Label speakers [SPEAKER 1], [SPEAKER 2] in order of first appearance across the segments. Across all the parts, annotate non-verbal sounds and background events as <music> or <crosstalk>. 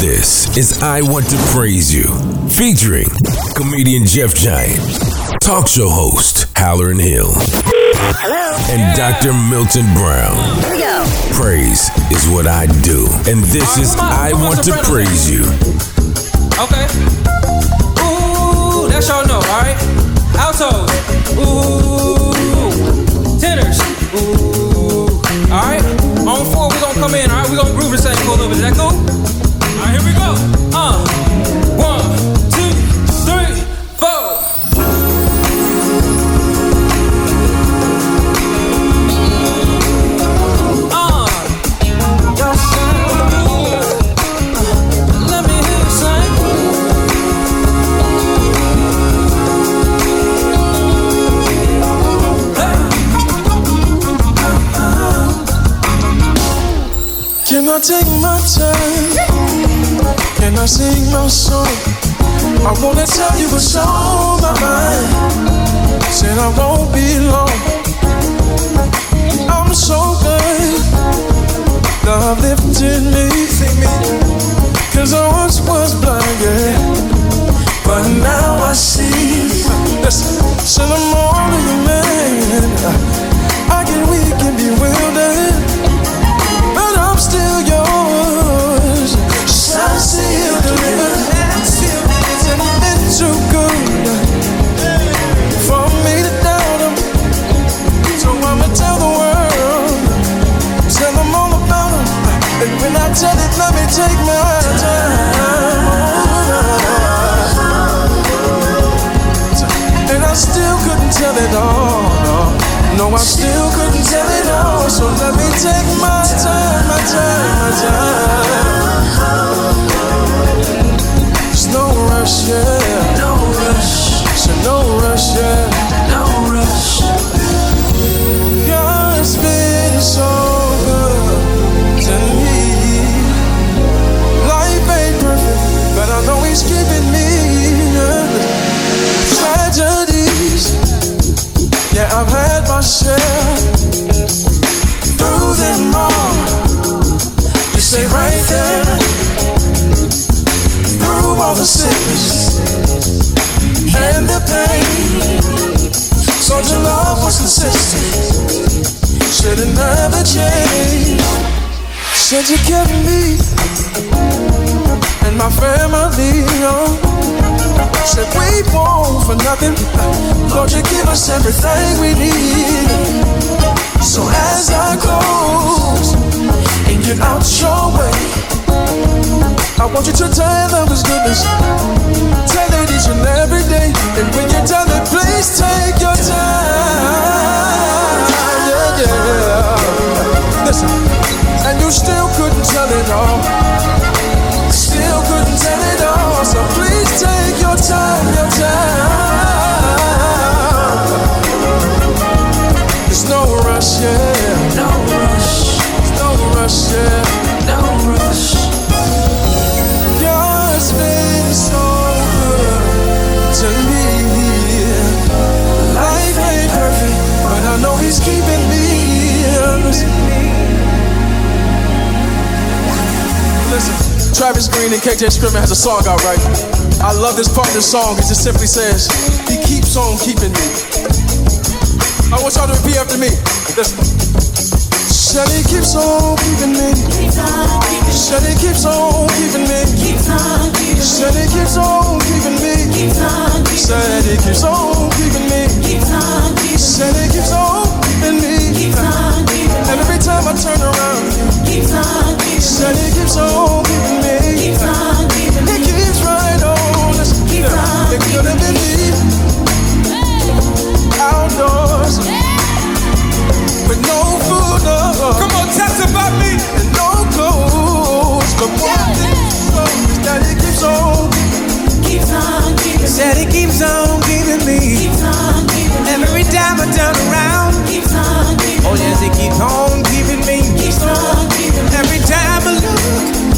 [SPEAKER 1] This is I Want to Praise You, featuring comedian Jeff Giant, talk show host Hallerin Hill, Hello. and Dr. Milton Brown.
[SPEAKER 2] Here we go.
[SPEAKER 1] Praise is what I do, and this is I Want to Praise You.
[SPEAKER 3] Okay. Ooh, that's y'all know, alright? Altos. Ooh. Tenors. Ooh. Alright? On four, we gonna come in, alright? We gonna groove the same for a little bit. Is that cool?
[SPEAKER 4] I take my time? Can I sing my song? I wanna tell you what's on my mind. Said I won't be long. I'm so good. Love lifted me. Cause I once was blind, yeah. But now I see. Listen, said I'm of man. I get weak and bewildered Tell it, let me take my time. And I still couldn't tell it all. No. No, I still couldn't tell it all. So let me take my time, my time, my time. There's no rush, yeah. No rush. So no rush, yeah. Through them all. You stay right there through all the sickness and the pain. Love was consistent, changed. Said you kept me and my family on. Said we won't for nothing. Lord, you give us everything we need. So as I close and get out your way, I want you to tell them His goodness. Tell it each and every day. And when you're done, it, please take your time. Yeah, yeah. Listen, and you still couldn't tell it all. Still couldn't tell it all. So please take time, your time. There's no rush, yeah. No rush. No rush, yeah. Travis Greene and KJ Scriven has a song out right. I love this part of the song. It just simply says, He keeps on keeping me. I want y'all to repeat after me. Listen. He keeps on keeping me. He keeps on keeping me. He keeps on keeping me. He keeps on keeping me. He keeps on keeping me. And every time I turn around, he keeps on keeping me. It could have been me outdoors with no food, no.
[SPEAKER 3] Come on, testify me.
[SPEAKER 4] and no clothes. But one thing is that he keeps on.
[SPEAKER 5] Said he keeps on keeping me. Every time I turn around. Keeps on giving
[SPEAKER 4] Oh
[SPEAKER 5] yes,
[SPEAKER 4] he keeps on keeping me. Every time I look.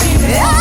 [SPEAKER 5] Yeah.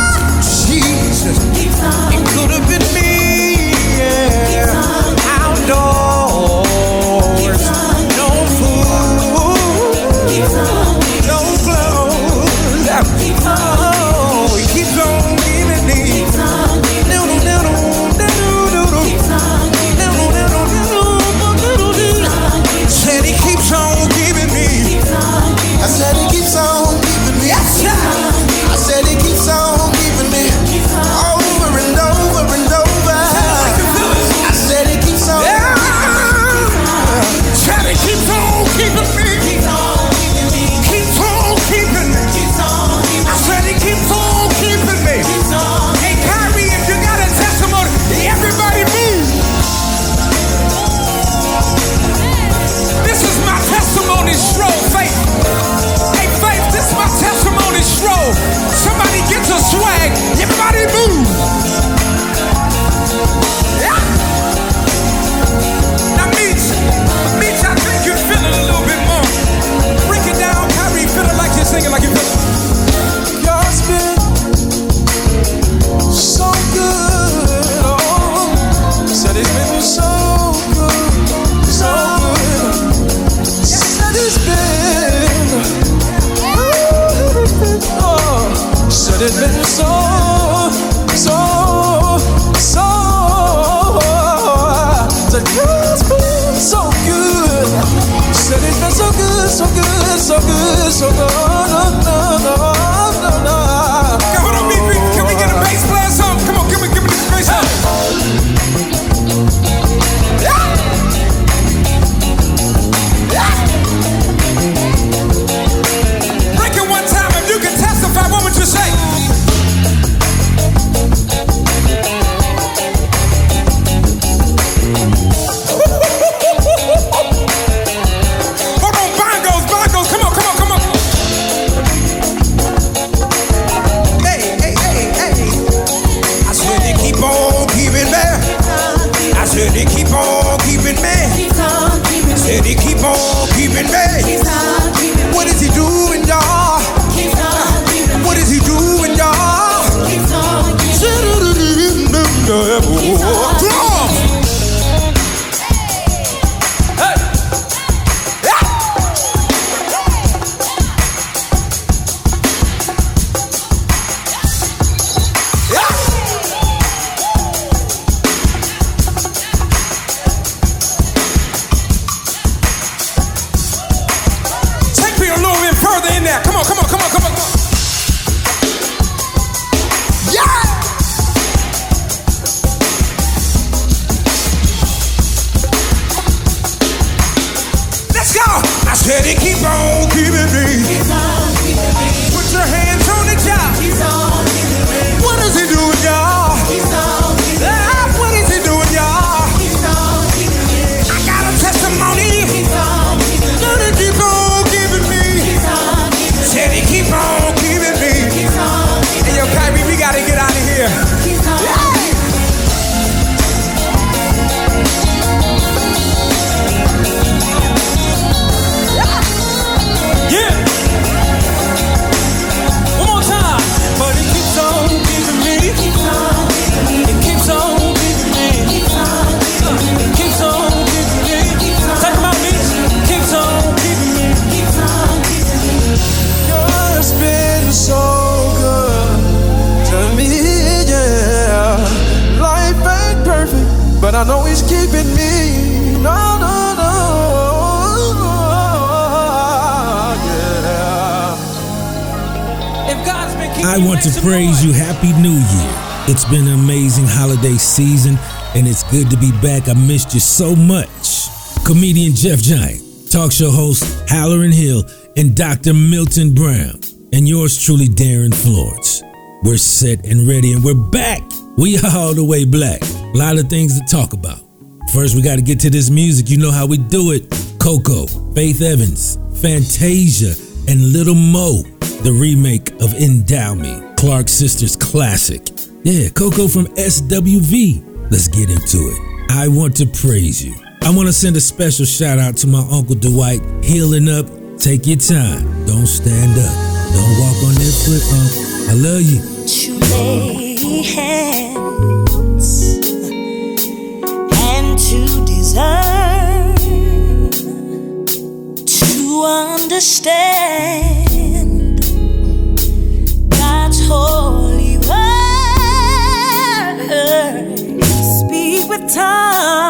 [SPEAKER 4] It's been so good. Said it's been so good, so good, so good, so good.
[SPEAKER 5] Said he keep on keeping me. Keeps on keeping me. Said he keep on keeping me. What is he doing, y'all? Keeps on keeping me. What is he doing, y'all? Keeps on keeping me.
[SPEAKER 4] Good to
[SPEAKER 2] be back. I missed you so much. Comedian Jeff Giant, talk show host Hallerin Hill, and Dr. Milton Brown, and yours truly, Darin Florence. We're set and ready, and we're back. We are all the way black. A lot of things to talk about. First, we got to get to this music. You know how we do it. Coko, Faith Evans, Fantasia, and Little Mo, the remake of Endow Me, Clark Sisters classic. Yeah, Coko from SWV, Let's get into it. I want to praise you. I want to send a special shout out to my Uncle Dwight. Healing up, take your time. Don't stand up. Don't walk on that foot, Uncle. I love you.
[SPEAKER 6] To lay hands and to desire to understand God's holy Speak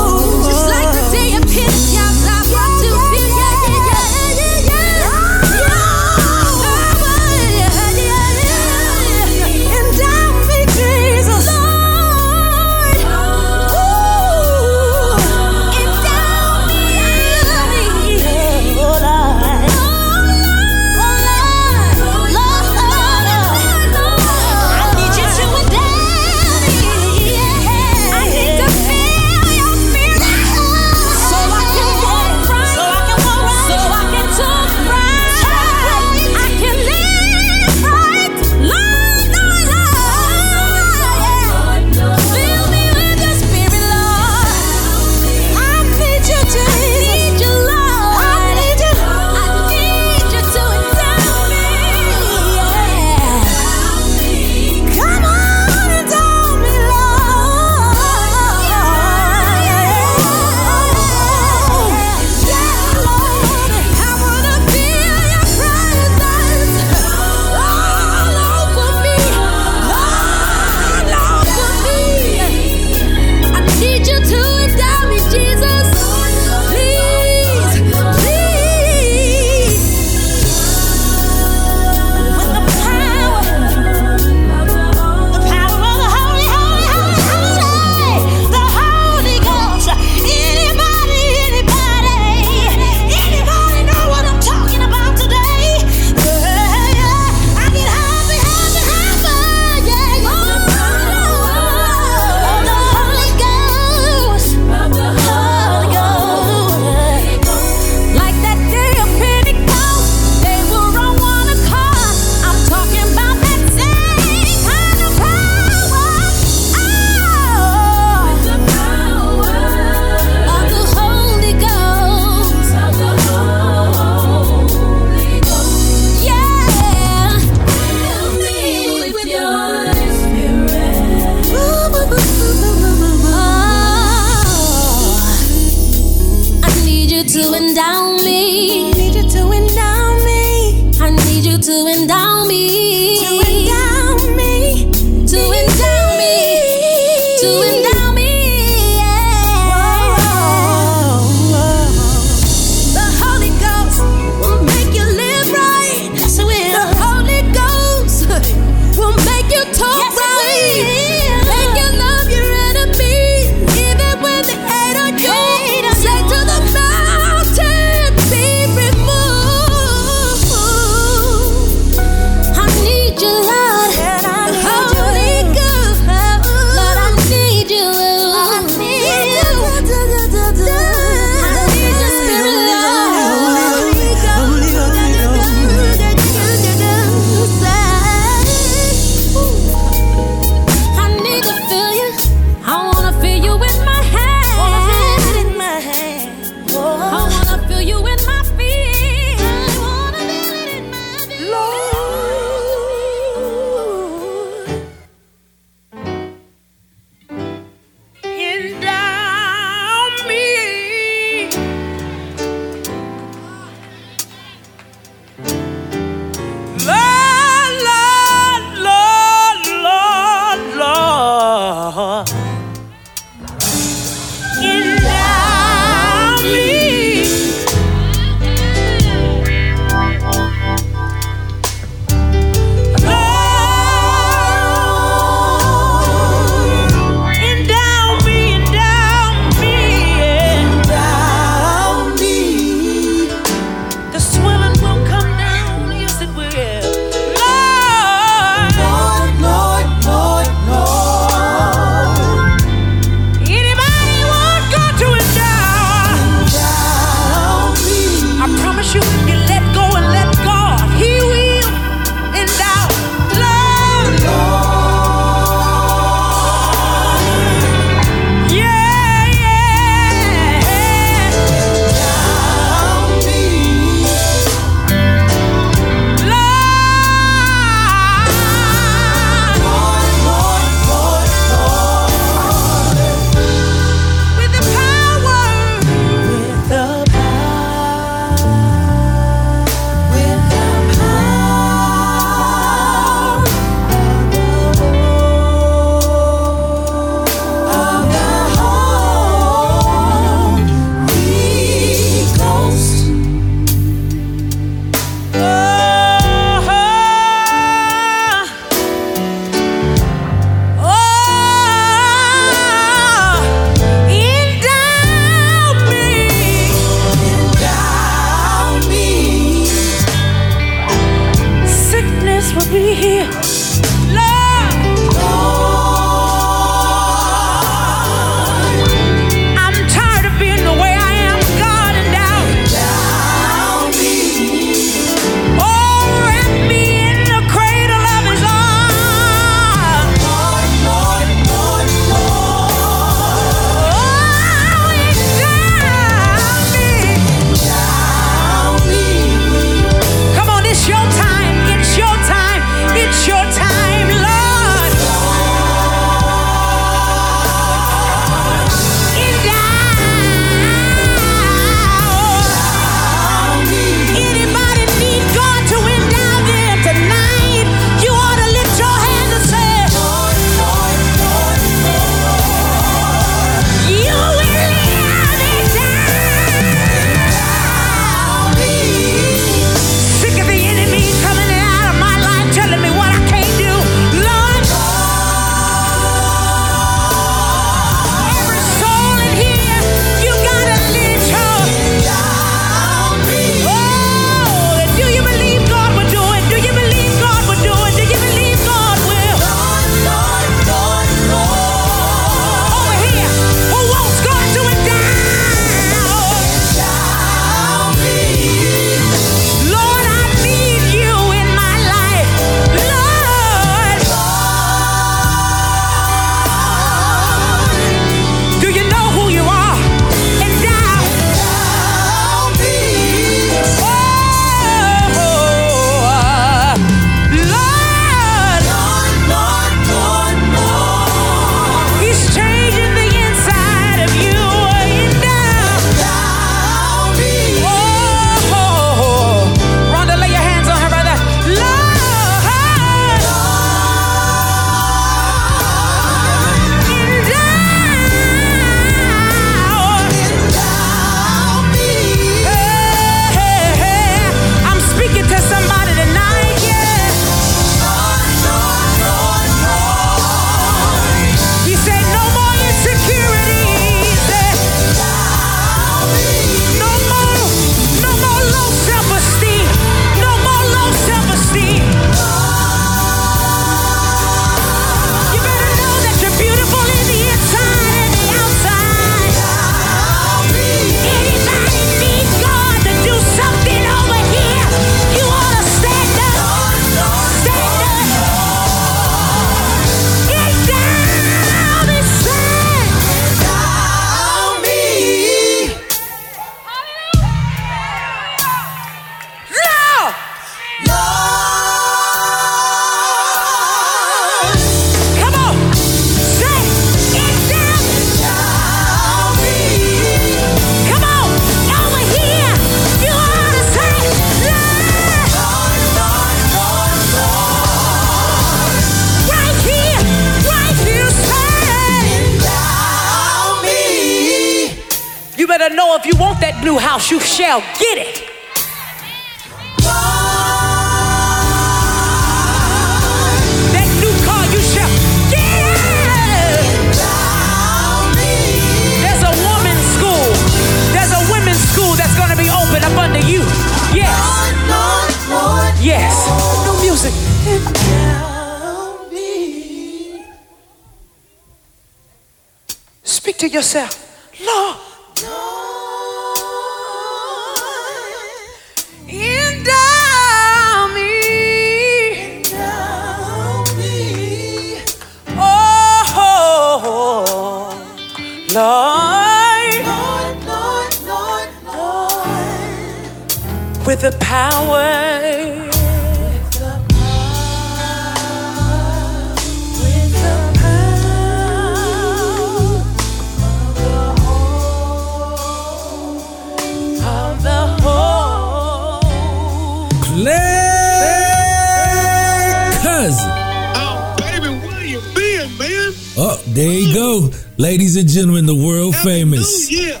[SPEAKER 2] there you go. Ladies and gentlemen, the world famous
[SPEAKER 7] Yeah.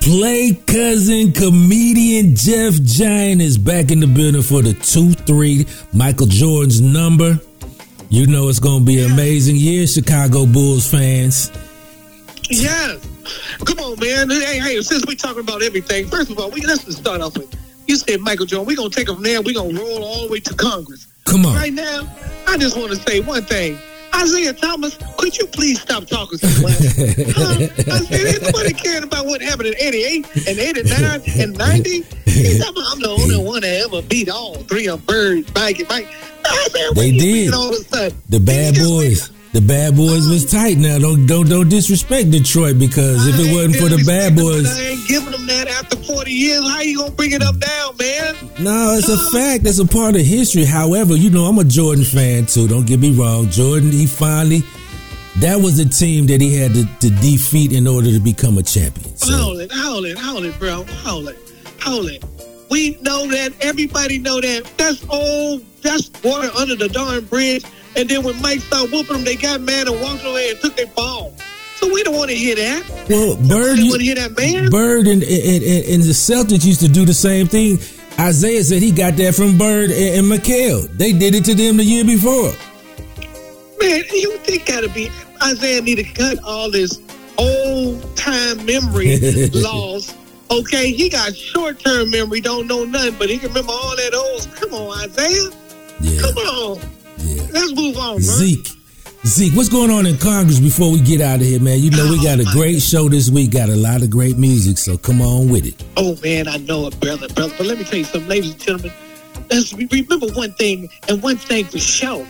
[SPEAKER 2] play cousin comedian Jeff Giant is back in the building for the 2 3 Michael Jordan's number. You know it's going to be an amazing year, Chicago Bulls fans.
[SPEAKER 7] Yeah. Come on, man. Hey, hey, since we talking about everything, first of all, we let's just start off with you said Michael Jordan. We're gonna take it from there, we're gonna roll all the way to Congress.
[SPEAKER 2] Come on.
[SPEAKER 7] Right now, I just wanna say one thing. Isiah Thomas, could you please stop talking so much? <laughs> huh? Isiah, nobody caring about what happened in 88 and 89 and 90. He's talking I'm the only one that ever beat all three of Bird, Mike, and Mike. Isiah,
[SPEAKER 2] They did.
[SPEAKER 7] All of a sudden,
[SPEAKER 2] The bad boys. The bad boys was oh. tight now. Don't don't don't disrespect Detroit because if it wasn't for the bad boys,
[SPEAKER 7] I ain't giving them that after 40 years. How you gonna bring it up down, man?
[SPEAKER 2] No, it's a uh-huh. fact. It's a part of history. However, you know, I'm a Jordan fan too. Don't get me wrong. Jordan, he finally, that was the team that he had to, to defeat in order to become a champion. So,
[SPEAKER 7] Hold it, hold it, hold it, bro. Hold it, hold it. We know that. Everybody know that. That's old. That's water under the darn bridge. And then when Mike started whooping them, they got mad and walked away and took their ball. So we don't want to hear that.
[SPEAKER 2] well, Bird, you-
[SPEAKER 7] want to hear that, man.
[SPEAKER 2] Bird and, and, and, and the Celtics used to do the same thing. Isiah said he got that from Bird and, and McHale. They did it to them the year before.
[SPEAKER 7] Man, you think gotta be Isiah need to cut all this old time memory <laughs> loss. Okay, he got short term memory, don't know nothing, but he can remember all that old. Come on, Isiah.
[SPEAKER 2] Yeah,
[SPEAKER 7] Come on.
[SPEAKER 2] Yeah.
[SPEAKER 7] Let's move on, bro.
[SPEAKER 2] Zeke. Zeke, what's going on in Congress before we get out of here, man? You know we got a great show this week, got a lot of great music, so come on with it.
[SPEAKER 7] Oh man, I know it, brother, brother. But let me tell you something, ladies and gentlemen. Let's remember one thing, and one thing for sure.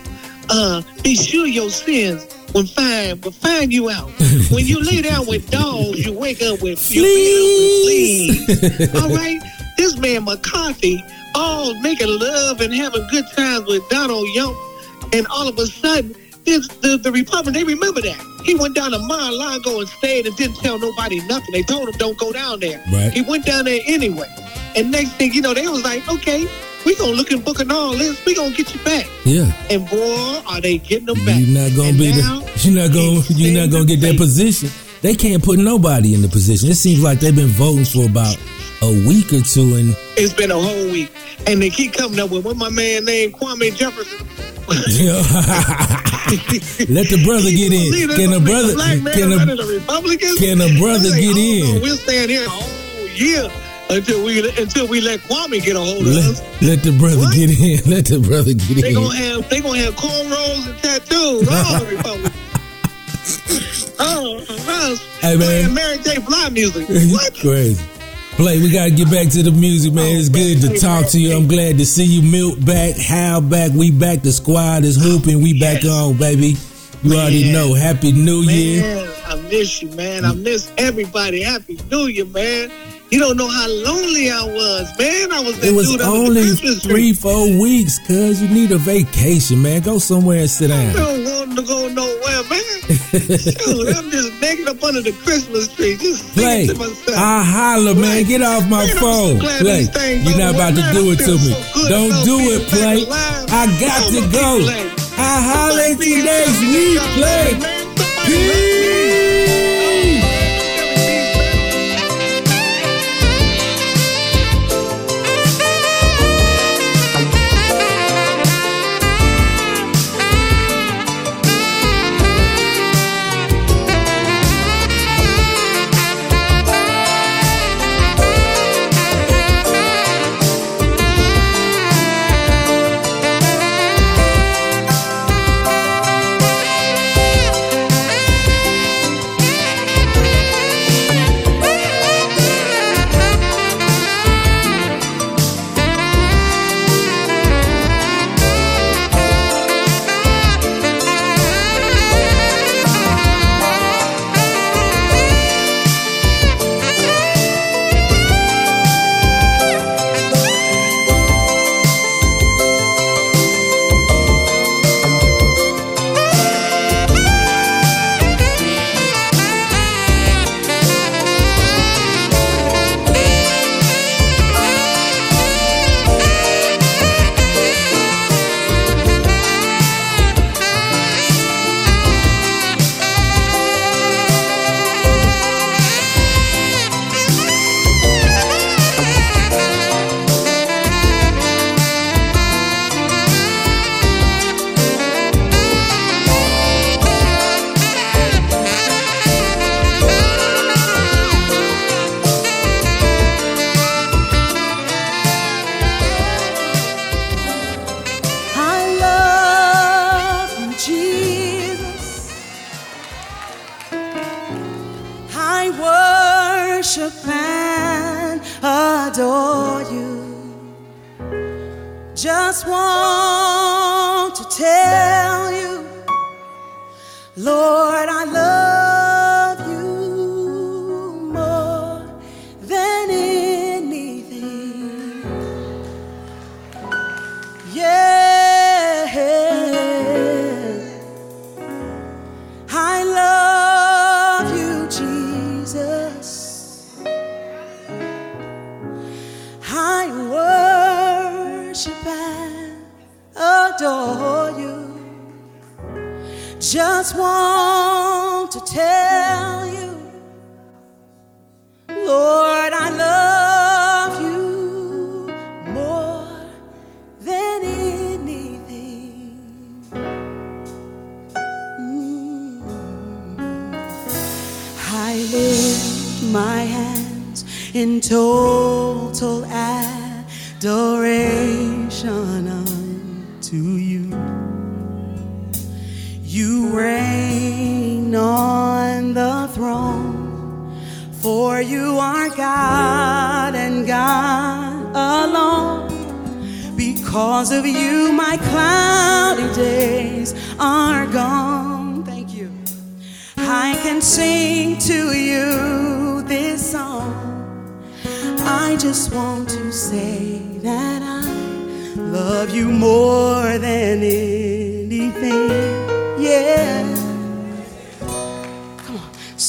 [SPEAKER 7] Uh, be sure your sins will find will find you out. <laughs> When you lay down with dogs, you wake up with you wake up with fleas. All right, this man McCarthy, all making love and having good times with Donald Young, and all of a sudden, this, the the Republican they remember that he went down to Mar-a-Lago and stayed and didn't tell nobody nothing. They told him don't go down there.
[SPEAKER 2] Right.
[SPEAKER 7] He went down there anyway, and next thing you know, they was like, okay, we gonna look and book and all this. We gonna get you back.
[SPEAKER 2] Yeah.
[SPEAKER 7] And boy, are they getting them back?
[SPEAKER 2] You're not gonna
[SPEAKER 7] And
[SPEAKER 2] be the, <laughs> you're not gonna you're not gonna get that position. They can't put nobody in the position. It seems like they've been voting for about a week or two and
[SPEAKER 7] It's been a whole week, and they keep coming up with what my man named Kwame Jefferson. <laughs>
[SPEAKER 2] let the brother get in. Can a brother can a can a brother get
[SPEAKER 7] "Oh,
[SPEAKER 2] in?"
[SPEAKER 7] We'll stand here a whole year until we until we let Kwame get a hold of
[SPEAKER 2] let,
[SPEAKER 7] us.
[SPEAKER 2] let the brother
[SPEAKER 7] What?
[SPEAKER 2] get in. <laughs> Let the brother get
[SPEAKER 7] They
[SPEAKER 2] in.
[SPEAKER 7] gonna have they gonna have cornrows and tattoos. All the <laughs> Republicans. Oh,
[SPEAKER 2] Hey, man.
[SPEAKER 7] playing Mary J. Blige music. <laughs> What?
[SPEAKER 2] crazy. Blake, we gotta get back to the music, man. It's good to talk to you. I'm glad to see you. Milk back, Hal back. We back. The squad is hooping. We back on, baby. You already know. Happy New Year.
[SPEAKER 7] I miss you, man. I miss everybody. Happy New Year, man. You don't know how lonely I was, man. I was
[SPEAKER 2] It was
[SPEAKER 7] dude under the
[SPEAKER 2] only
[SPEAKER 7] Christmas
[SPEAKER 2] three, four weeks, cuz you need a vacation, man. Go somewhere and sit
[SPEAKER 7] I
[SPEAKER 2] down.
[SPEAKER 7] don't want to go nowhere, man. Shoot, I'm just naked up under the Christmas tree, just
[SPEAKER 2] Play.
[SPEAKER 7] to myself.
[SPEAKER 2] I holler, man. Get off my
[SPEAKER 7] Man, I'm so
[SPEAKER 2] phone. Play. You're not about to do it to me.
[SPEAKER 7] so
[SPEAKER 2] Don't do it, Play. I got to go.
[SPEAKER 7] Play.
[SPEAKER 2] I holler at you next week, Play. Peace.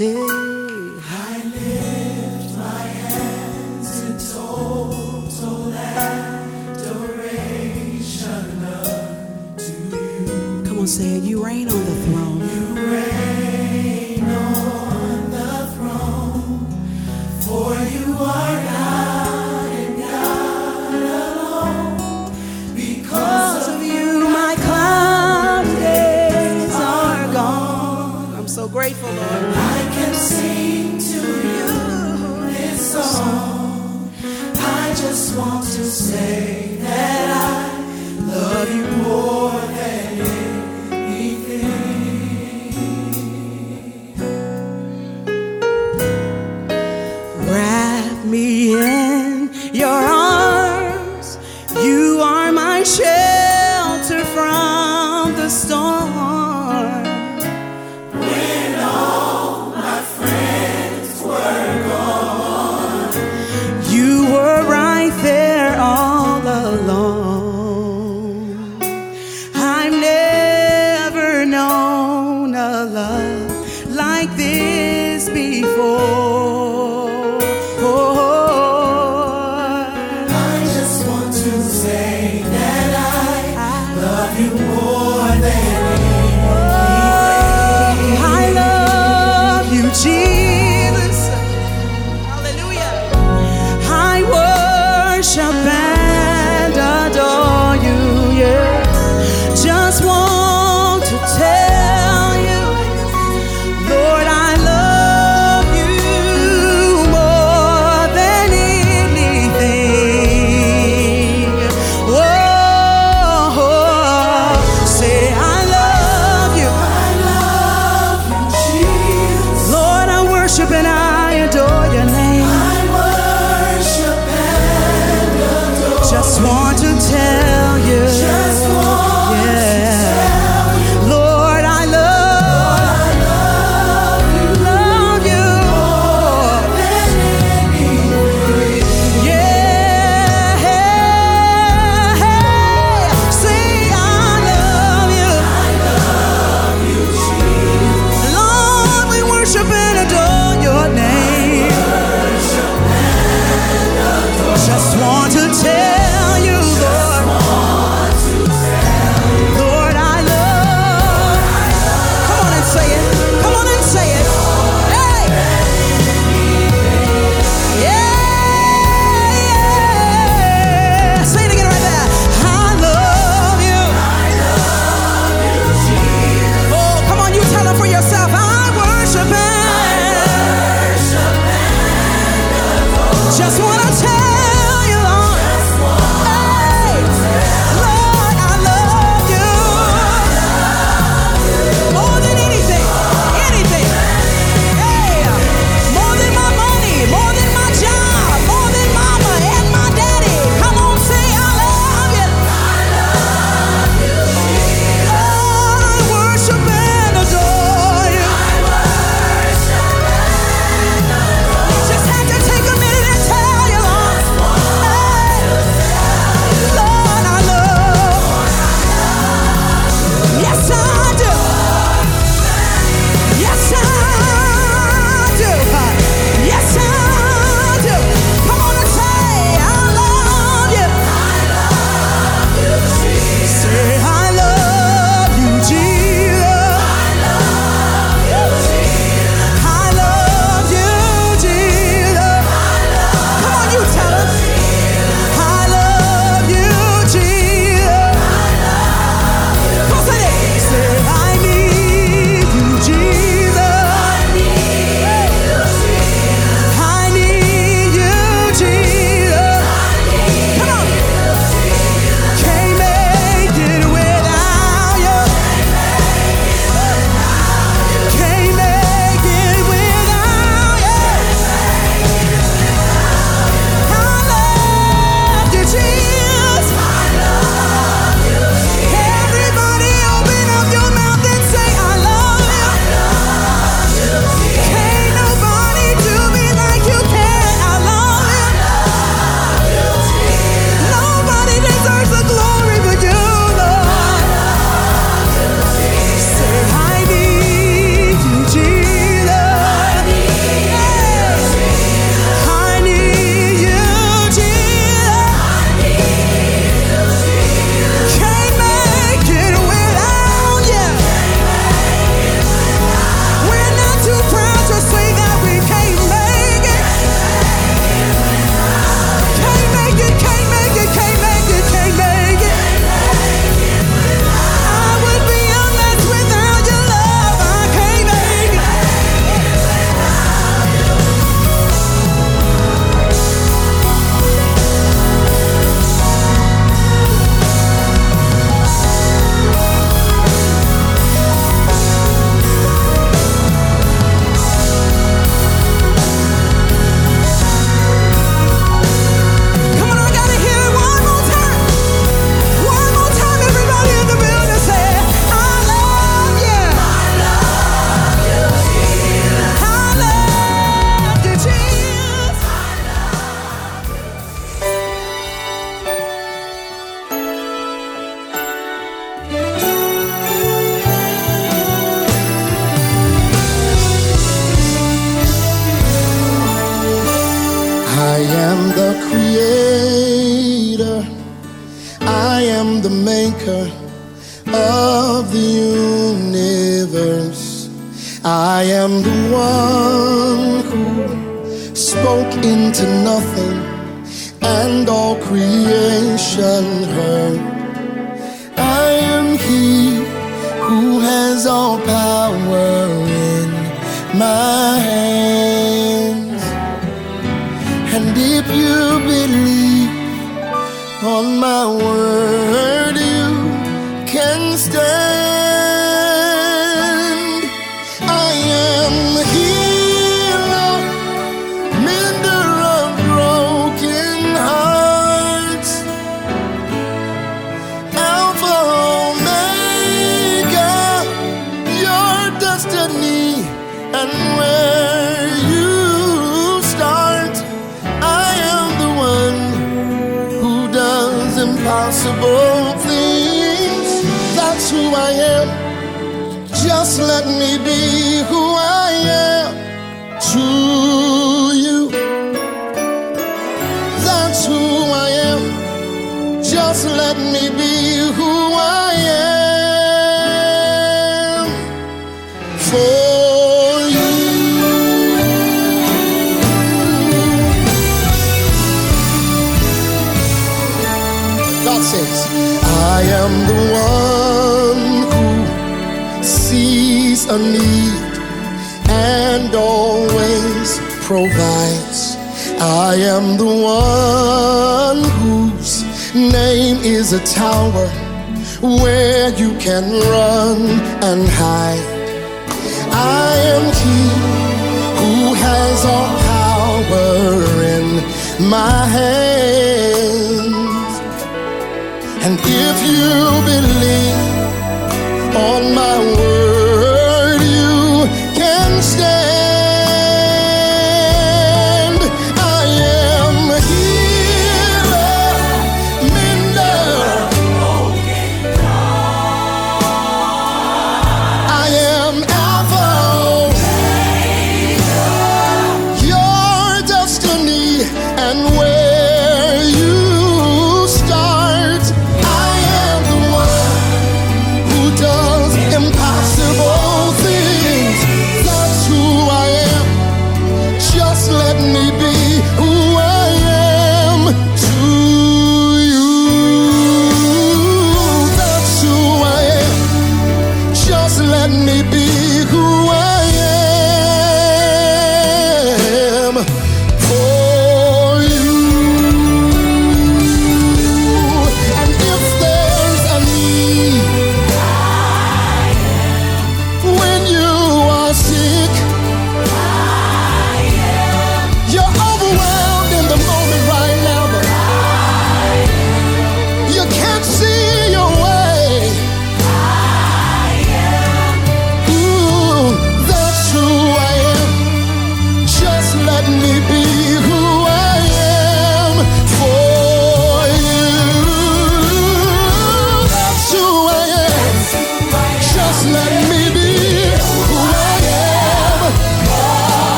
[SPEAKER 8] say, I lift my hands in total adoration to you. Come on, say it. You reign on the throne. You reign on the throne, for you are God. Because of you, my cloudy. I'm so grateful, Lord. want to say that I love
[SPEAKER 9] you.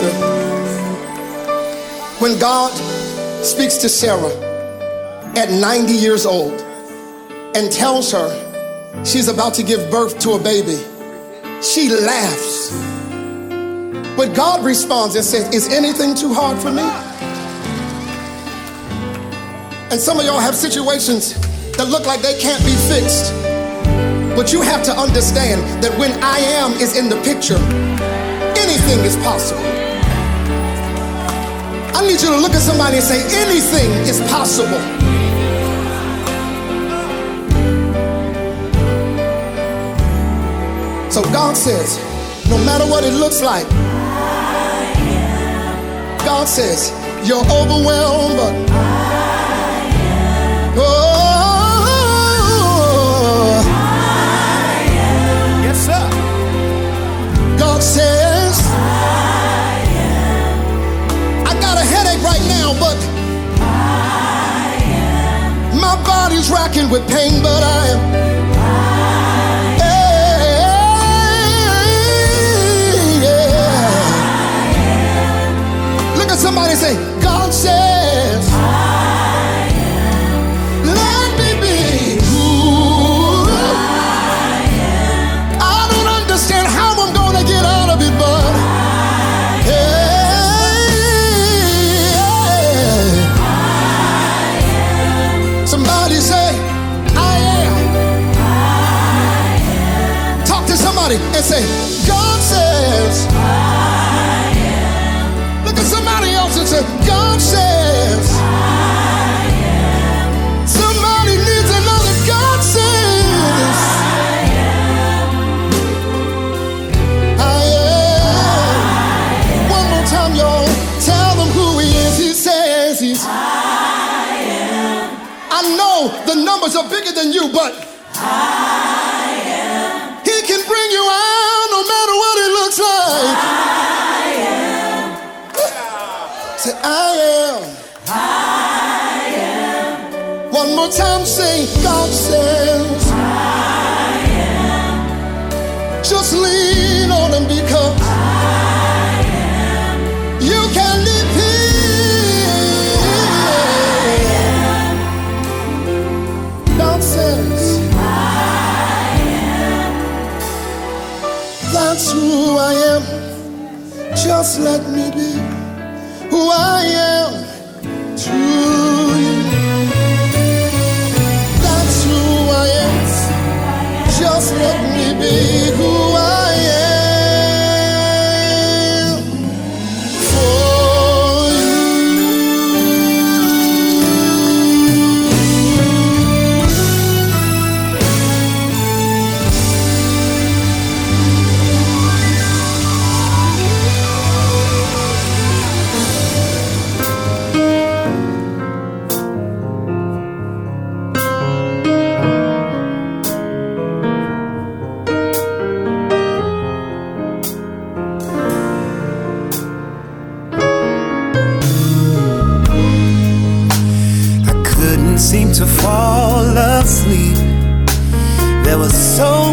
[SPEAKER 9] Consider When God speaks to Sarah at 90 years old and tells her she's about to give birth to a baby, she laughs. But God responds and says, Is anything too hard for me? And some of y'all have situations that look like they can't be fixed. But you have to understand that when I am is in the picture, anything is possible. I need you to look at somebody and say, anything is possible. So God says, no matter what it looks like, God says, you're overwhelmed, but oh, yes, sir. God says, now, but my body's racking with pain, but I am. Hey, yeah. Look at somebody say, God says, than you, but. Just let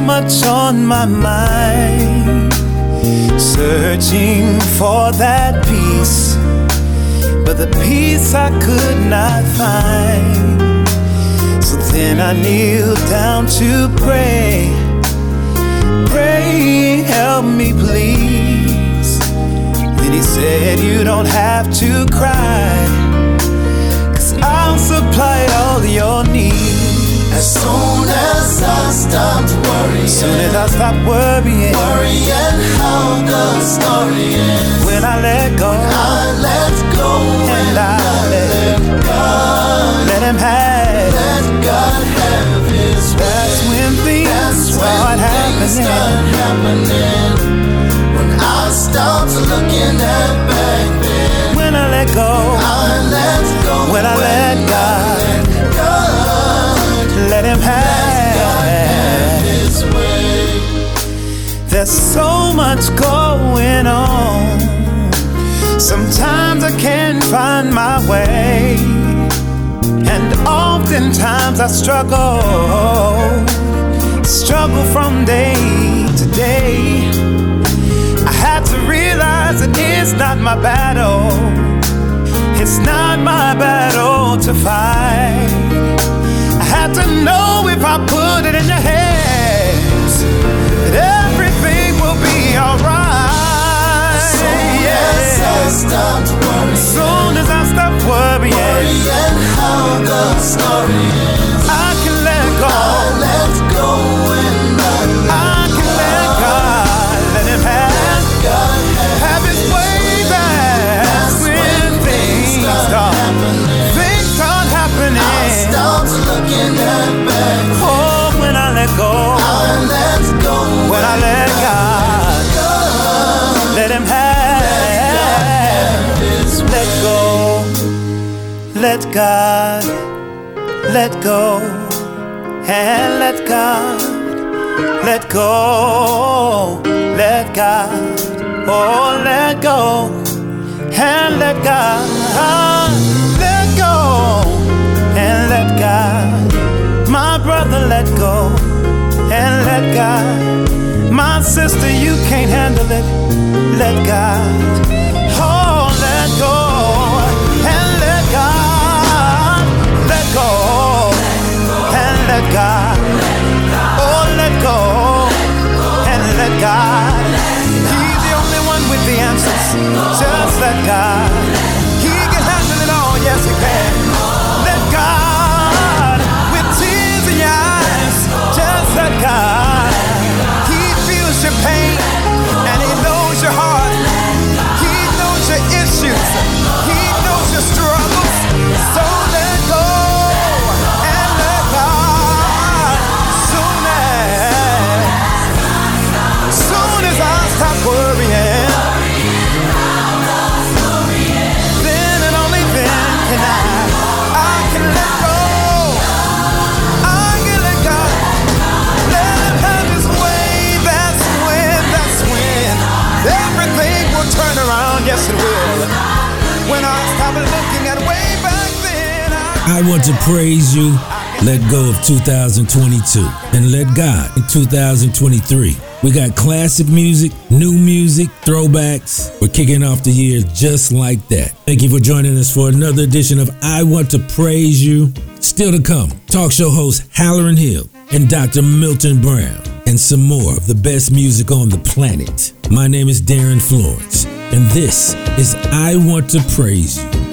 [SPEAKER 10] much on my mind, searching for that peace, but the peace I could not find. So then I kneeled down to pray, pray, help me please. Then he said, You don't have to cry. Cause I'll supply all your needs.
[SPEAKER 4] As soon as I stopped worrying,
[SPEAKER 10] soon as I stop worrying,
[SPEAKER 4] worrying how the story ends,
[SPEAKER 10] when I let go, when
[SPEAKER 4] I let go
[SPEAKER 10] and I let
[SPEAKER 4] God,
[SPEAKER 10] let him have.
[SPEAKER 4] let God have His way.
[SPEAKER 10] That's when things
[SPEAKER 4] That's when
[SPEAKER 10] start
[SPEAKER 4] things start
[SPEAKER 10] happening.
[SPEAKER 4] happening. When I stopped looking at back then,
[SPEAKER 10] When I let go,
[SPEAKER 4] I let go.
[SPEAKER 10] when I let
[SPEAKER 4] let God
[SPEAKER 10] let him
[SPEAKER 4] have. His way.
[SPEAKER 10] There's so much going on. Sometimes I can't find my way. And oftentimes I struggle. Struggle from day to day. I had to realize it is not my battle. It's not my battle to fight. I put it in your hands that everything will be alright.
[SPEAKER 4] As I stop worrying,
[SPEAKER 10] As soon as I stop worrying,
[SPEAKER 4] worrying how the story ends,
[SPEAKER 10] when
[SPEAKER 4] I
[SPEAKER 10] let God, let Him have, let go, let God, let go, and let God, let go, let God, oh, let go, and let God, let go, and let God, my brother, let go, let God. My sister, you can't handle it. Let God. Oh, let go. And let God. Let go. And let God. Oh, let go. And let God. He's the only one with the answers. Just let God. I
[SPEAKER 2] want to praise you. Let go of 2022 and let God in 2023. We got classic music, new music, throwbacks. We're kicking off the year just like that. Thank you for joining us for another edition of I Want to Praise You. Still to come, talk show host Hallerin Hill and Dr. Milton Brown, and some more of the best music on the planet. My name is Darin Florence, and this is I Want to Praise You.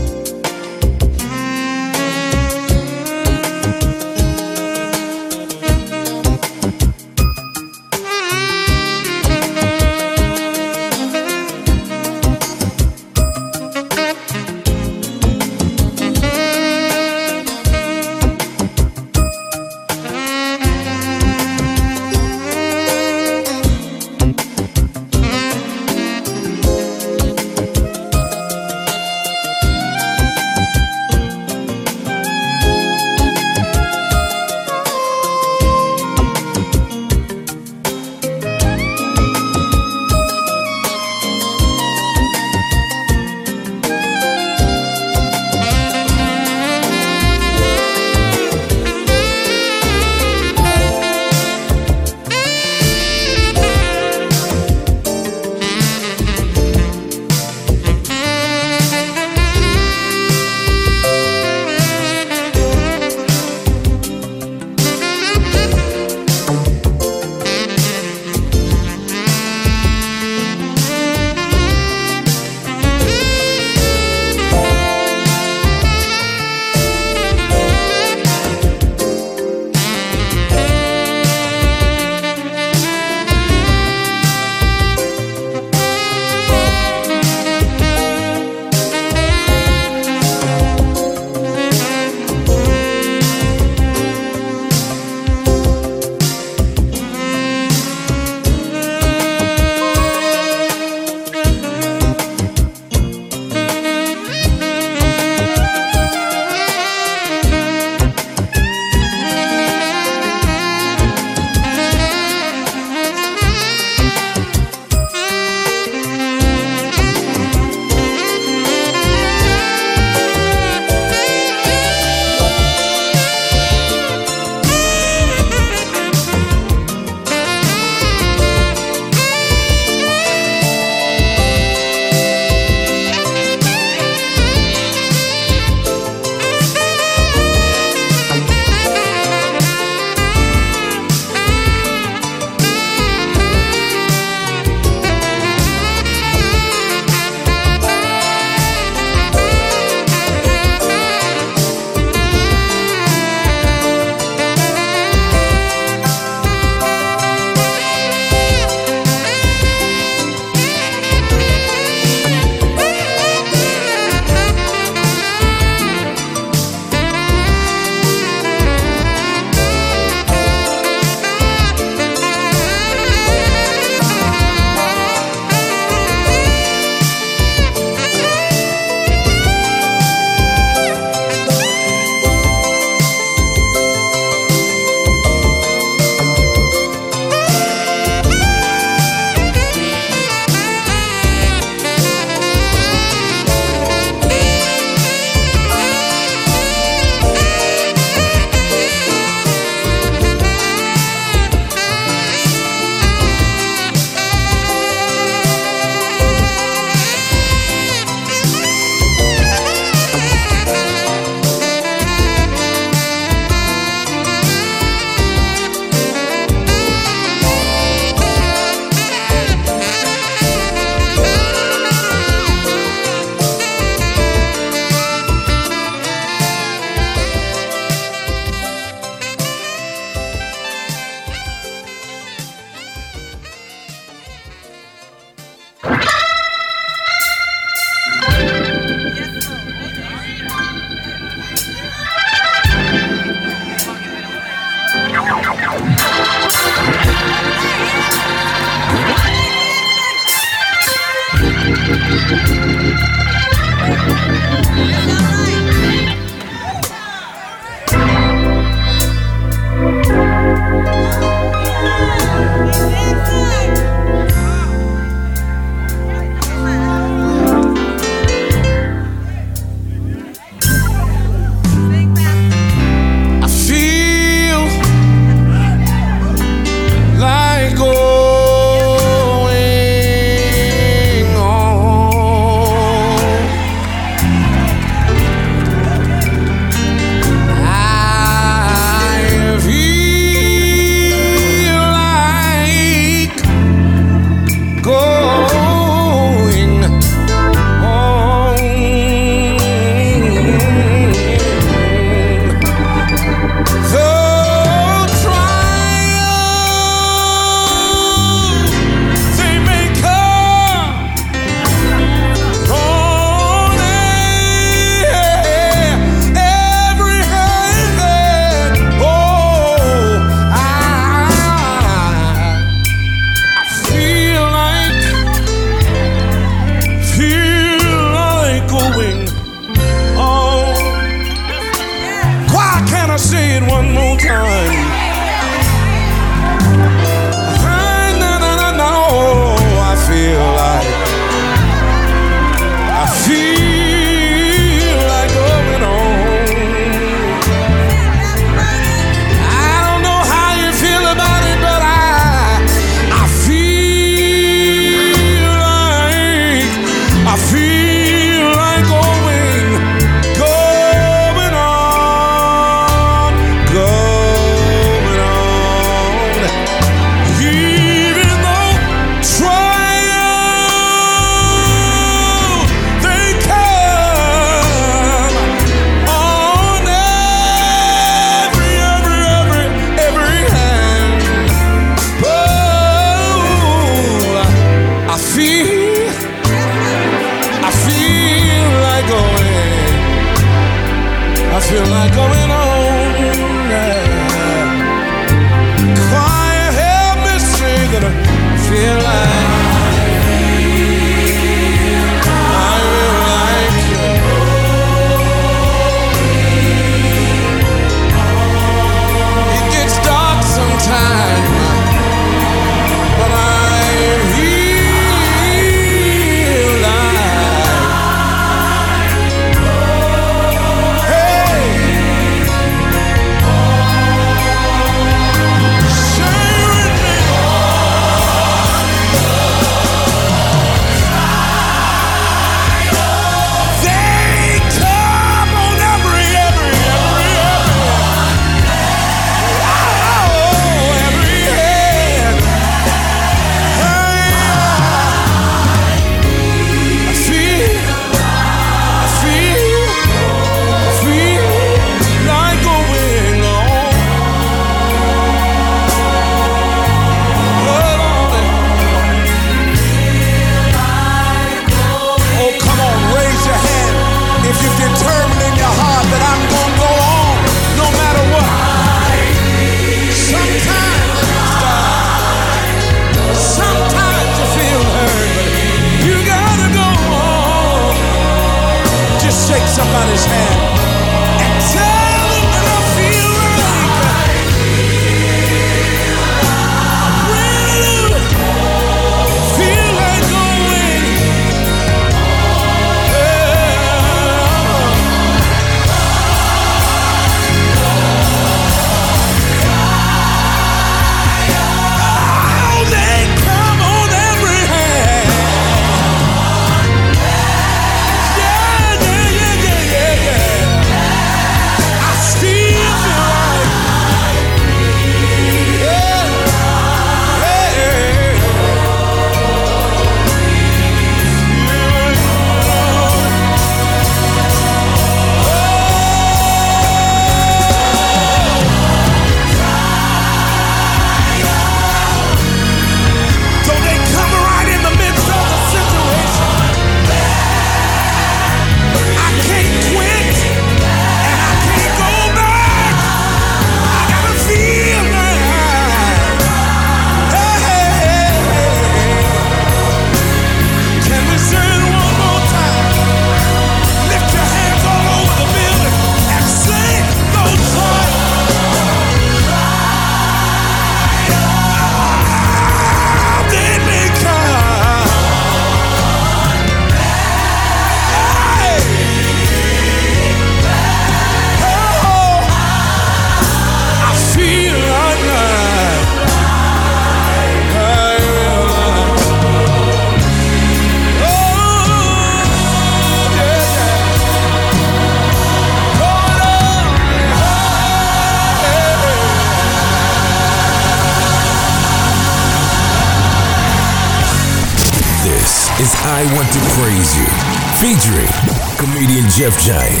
[SPEAKER 2] Is I Want to Praise You, featuring comedian Jeff Giant,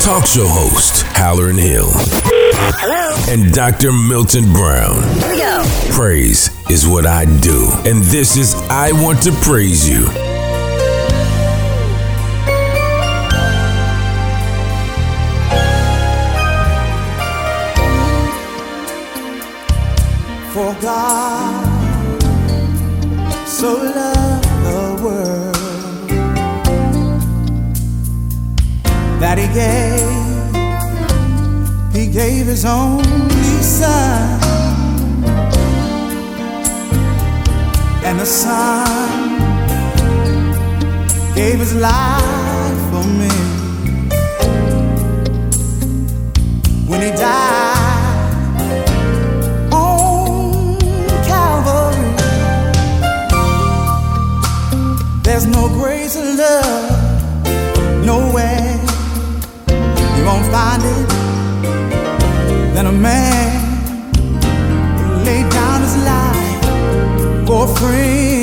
[SPEAKER 2] talk show host Hallerin Hill,
[SPEAKER 11] Hello.
[SPEAKER 2] and Dr. Milton Brown.
[SPEAKER 11] Here we go.
[SPEAKER 2] Praise is what I do, and this is I Want to Praise You.
[SPEAKER 8] For God so that He gave, He gave His only Son, and the Son gave His life for me when He died. on Calvary. There's no greater love, it than a man who laid down his life for a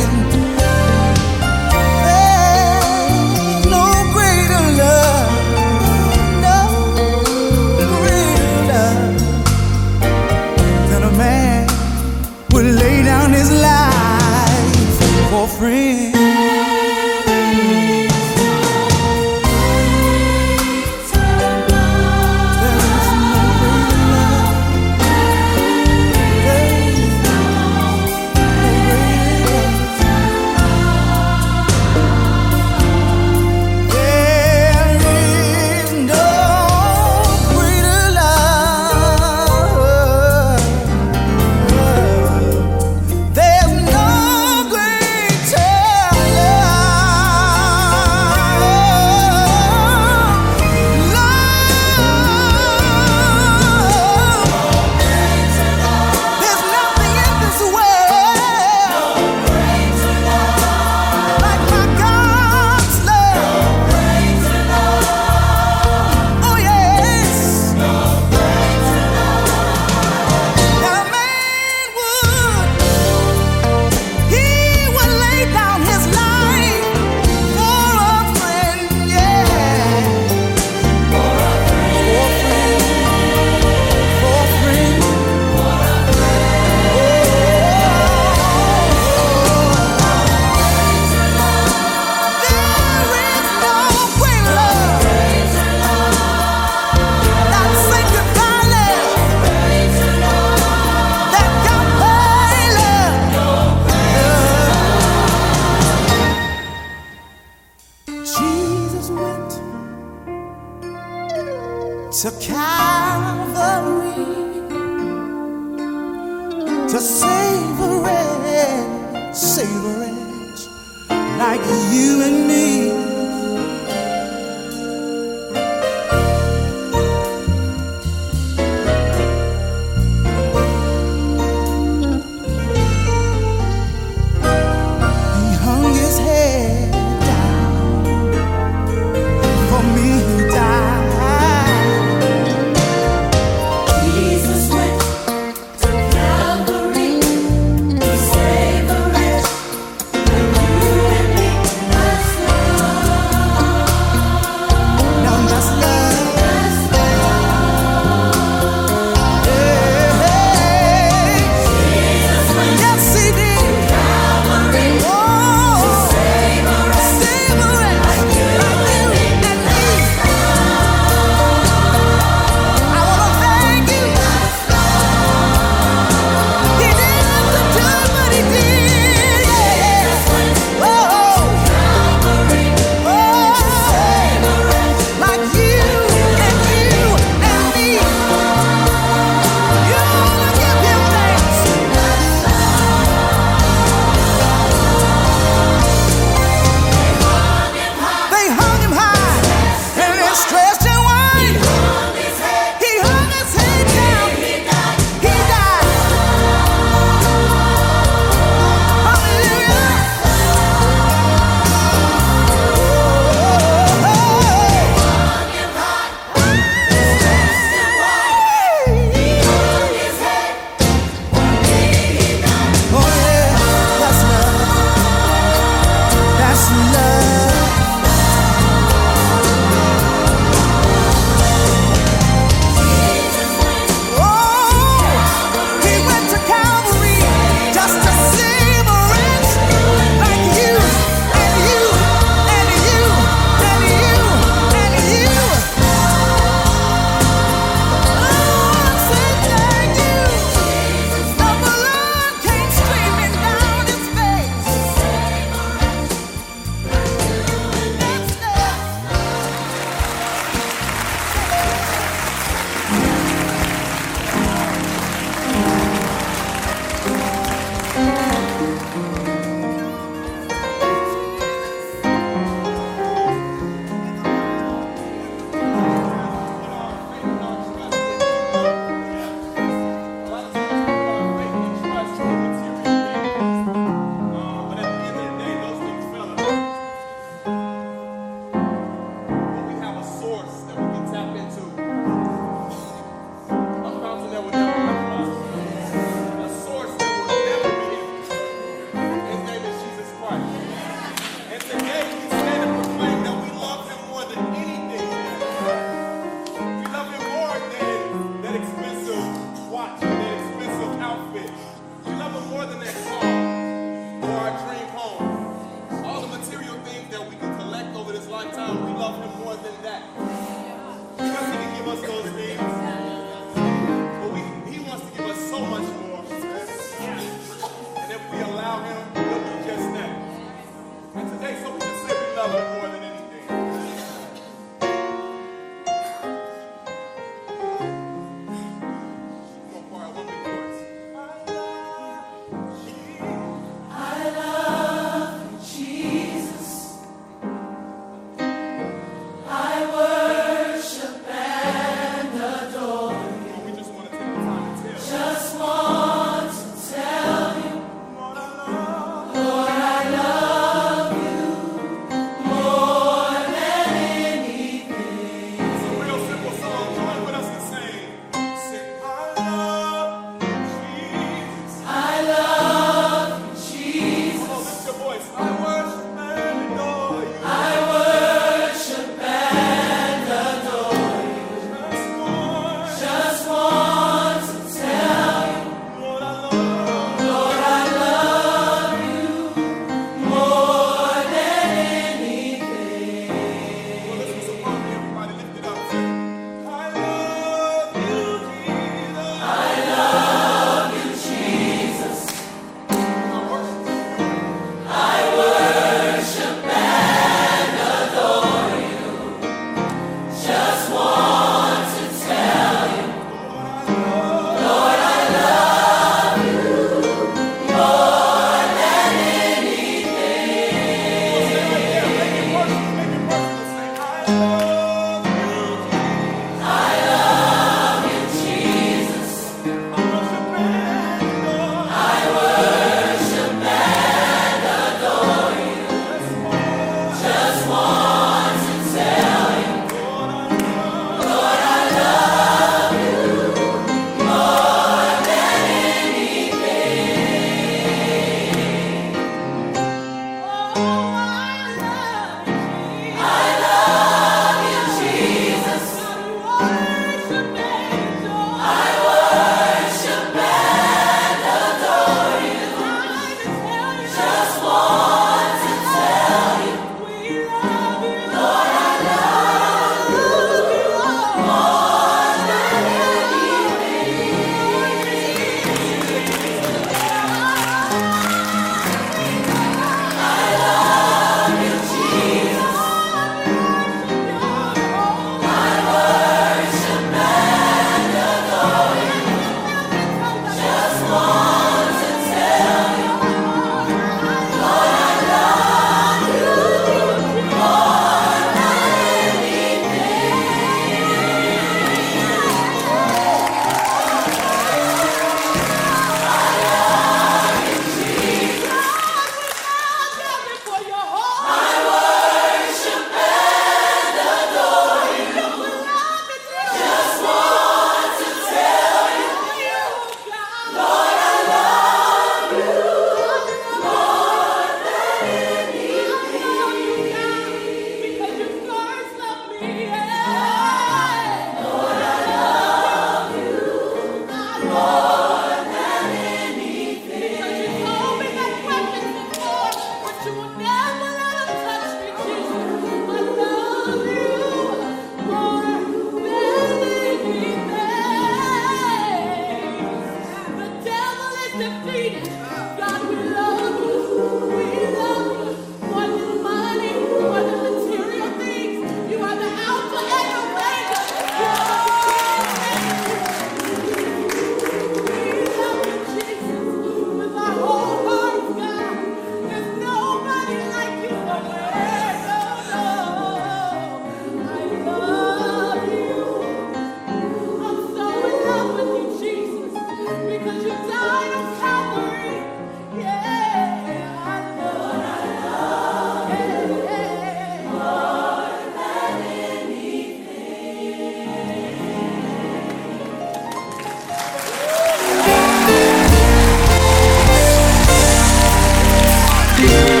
[SPEAKER 9] Have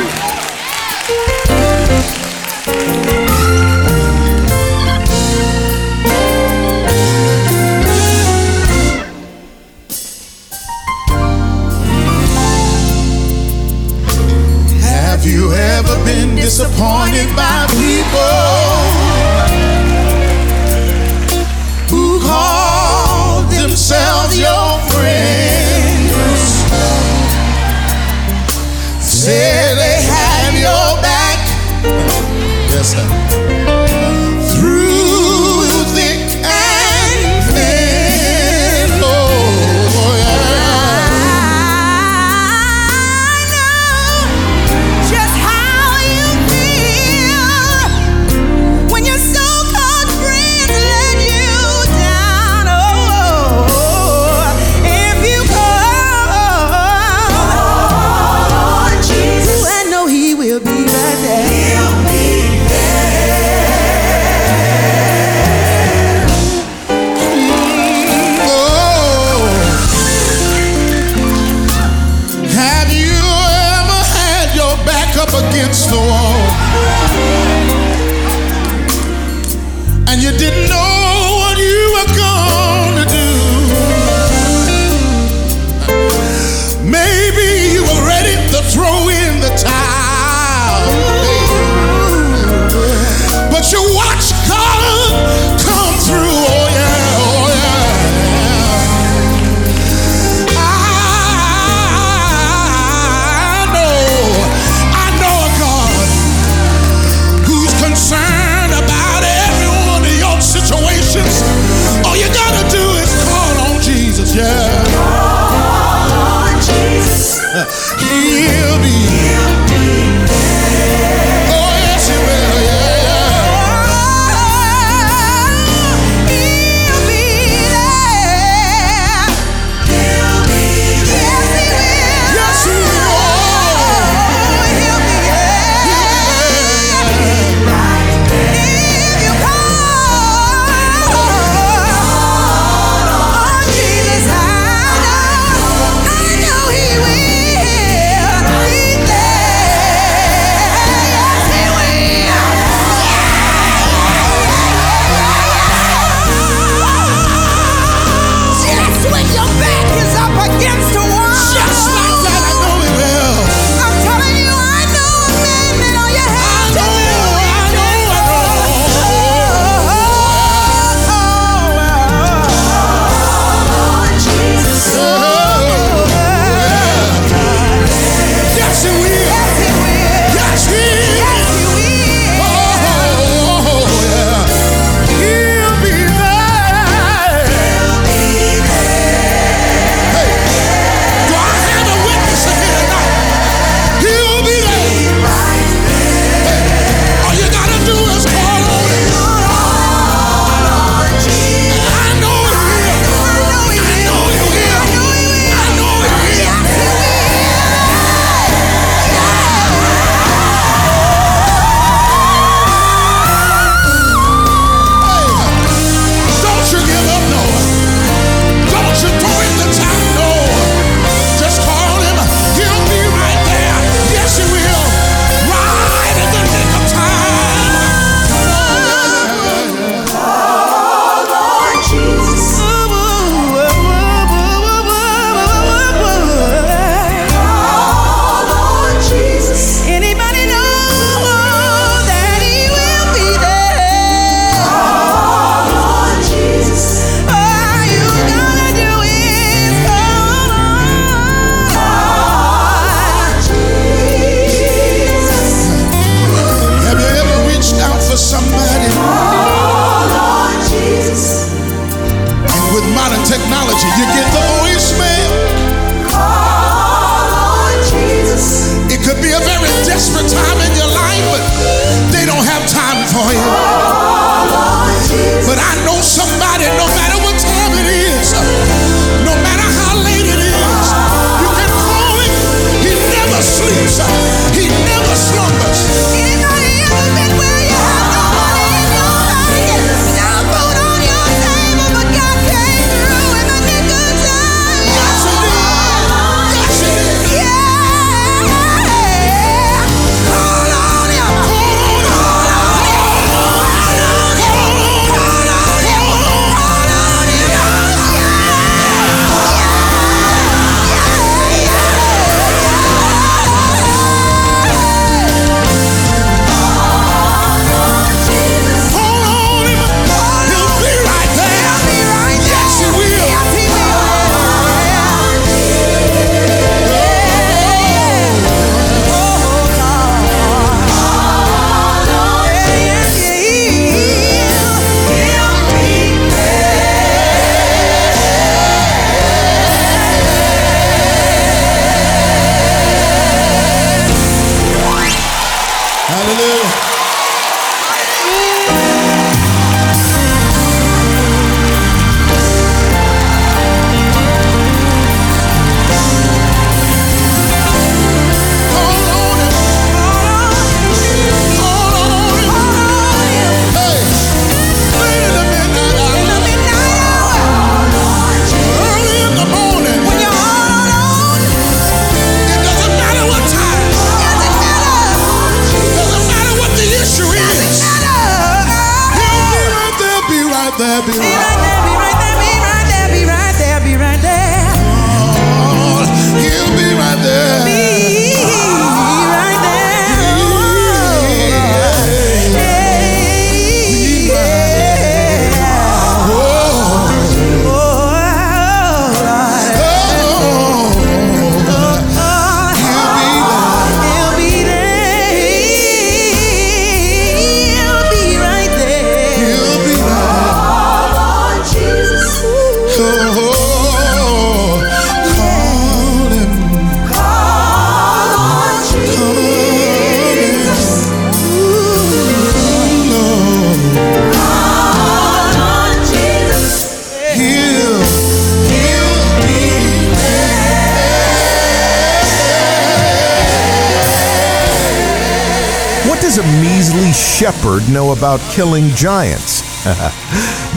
[SPEAKER 9] about
[SPEAKER 12] killing giants? <laughs>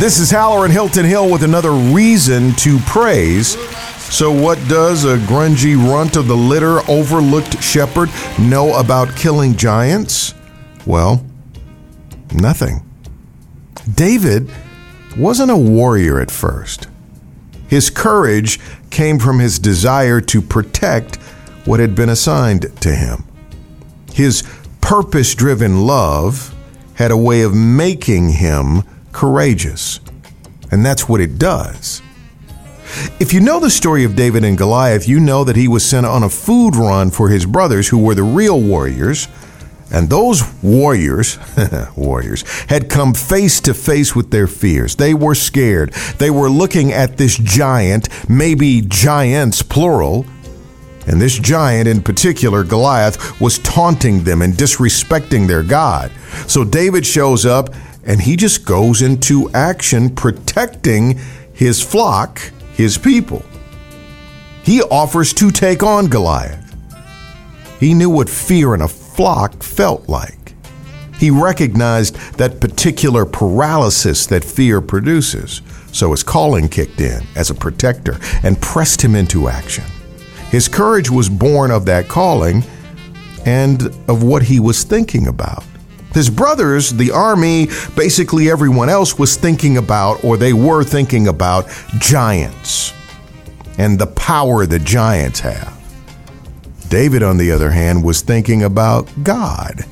[SPEAKER 12] this is Hallerin Hilton Hill with another reason to praise. So, what does a grungy runt of the litter, overlooked shepherd, know about killing giants? Well, nothing. David wasn't a warrior at first. His courage came from his desire to protect what had been assigned to him. His purpose driven love had a way of making him courageous. And that's what it does. If you know the story of David and Goliath, you know that he was sent on a food run for his brothers who were the real warriors. And those warriors, <laughs> warriors, had come face to face with their fears. They were scared. They were looking at this giant, maybe giants plural, and this giant in particular, Goliath, was taunting them and disrespecting their God. So David shows up and he just goes into action protecting his flock, his people. He offers to take on Goliath. He knew what fear in a flock felt like. He recognized that particular paralysis that fear produces. So his calling kicked in as a protector and pressed him into action. His courage was born of that calling and of what he was thinking about. His brothers, the army, basically everyone else was thinking about, or they were thinking about, giants and the power the giants have. David, on the other hand, was thinking about God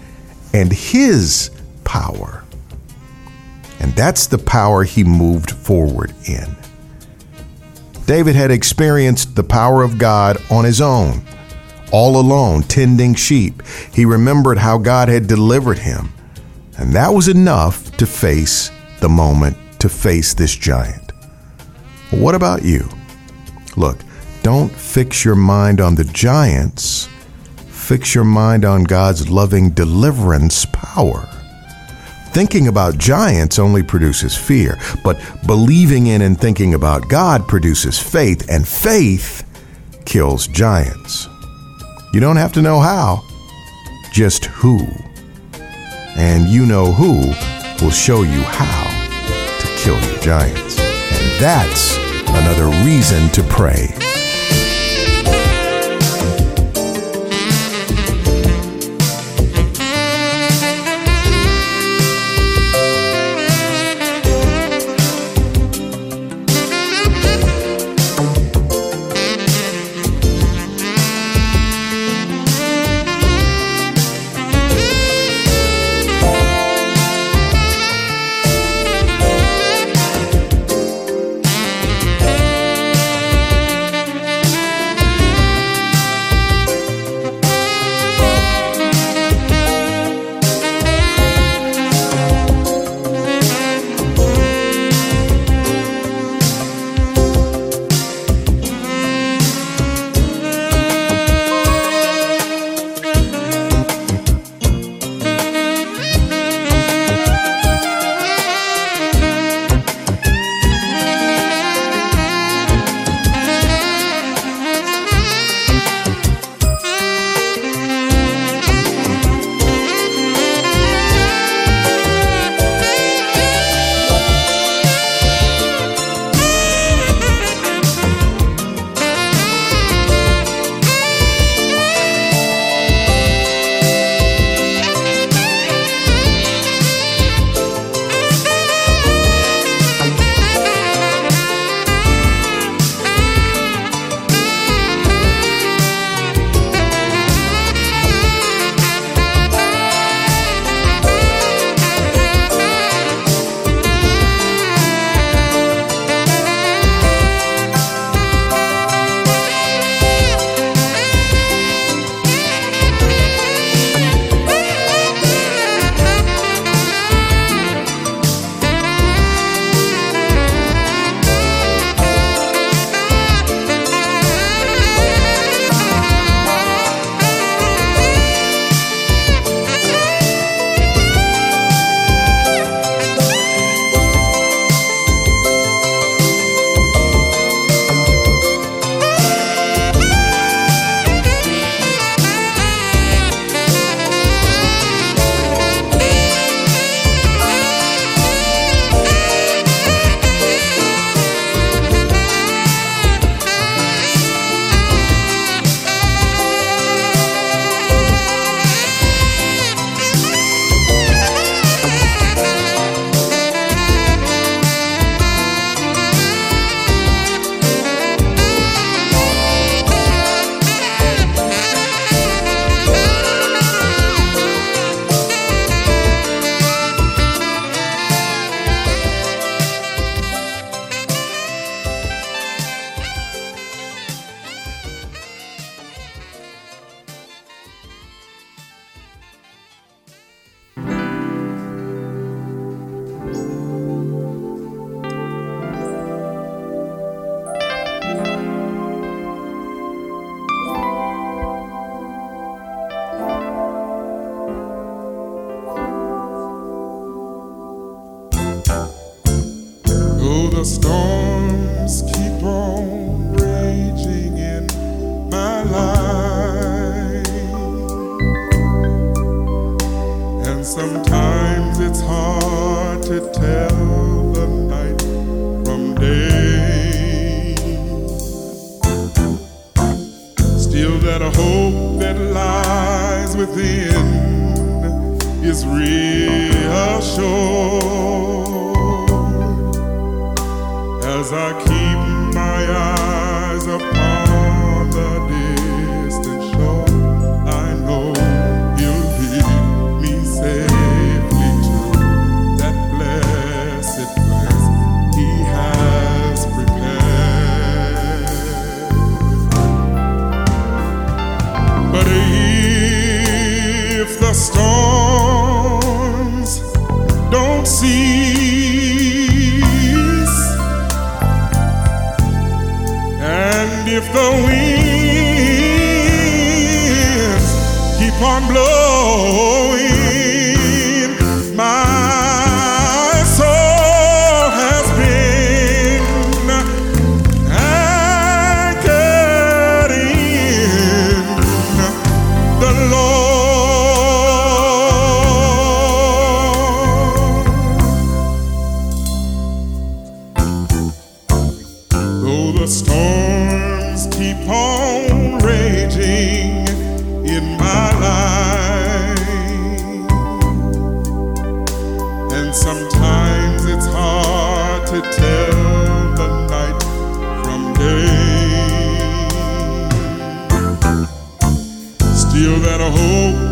[SPEAKER 12] and his power. And that's the power he moved forward in. David had experienced the power of God on his own, all alone, tending sheep. He remembered how God had delivered him, and that was enough to face the moment, to face this giant. What about you? Look, don't fix your mind on the giants, fix your mind on God's loving deliverance power. Thinking about giants only produces fear, but believing in and thinking about God produces faith, and faith kills giants. You don't have to know how, just who. And you know who will show you how to kill your giants. And that's another reason to pray.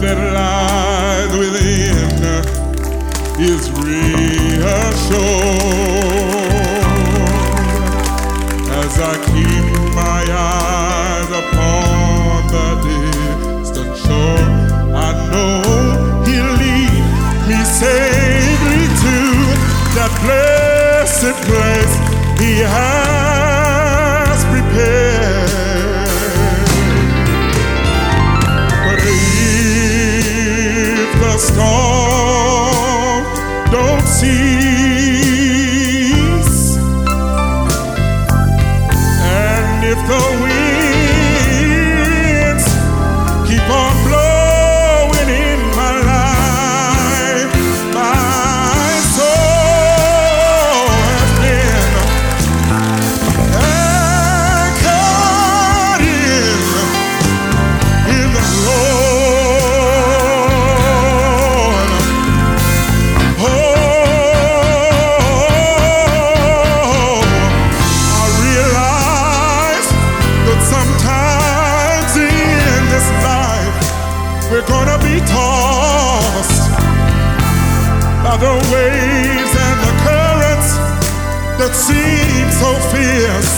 [SPEAKER 13] That lies within is reassured seem so fierce.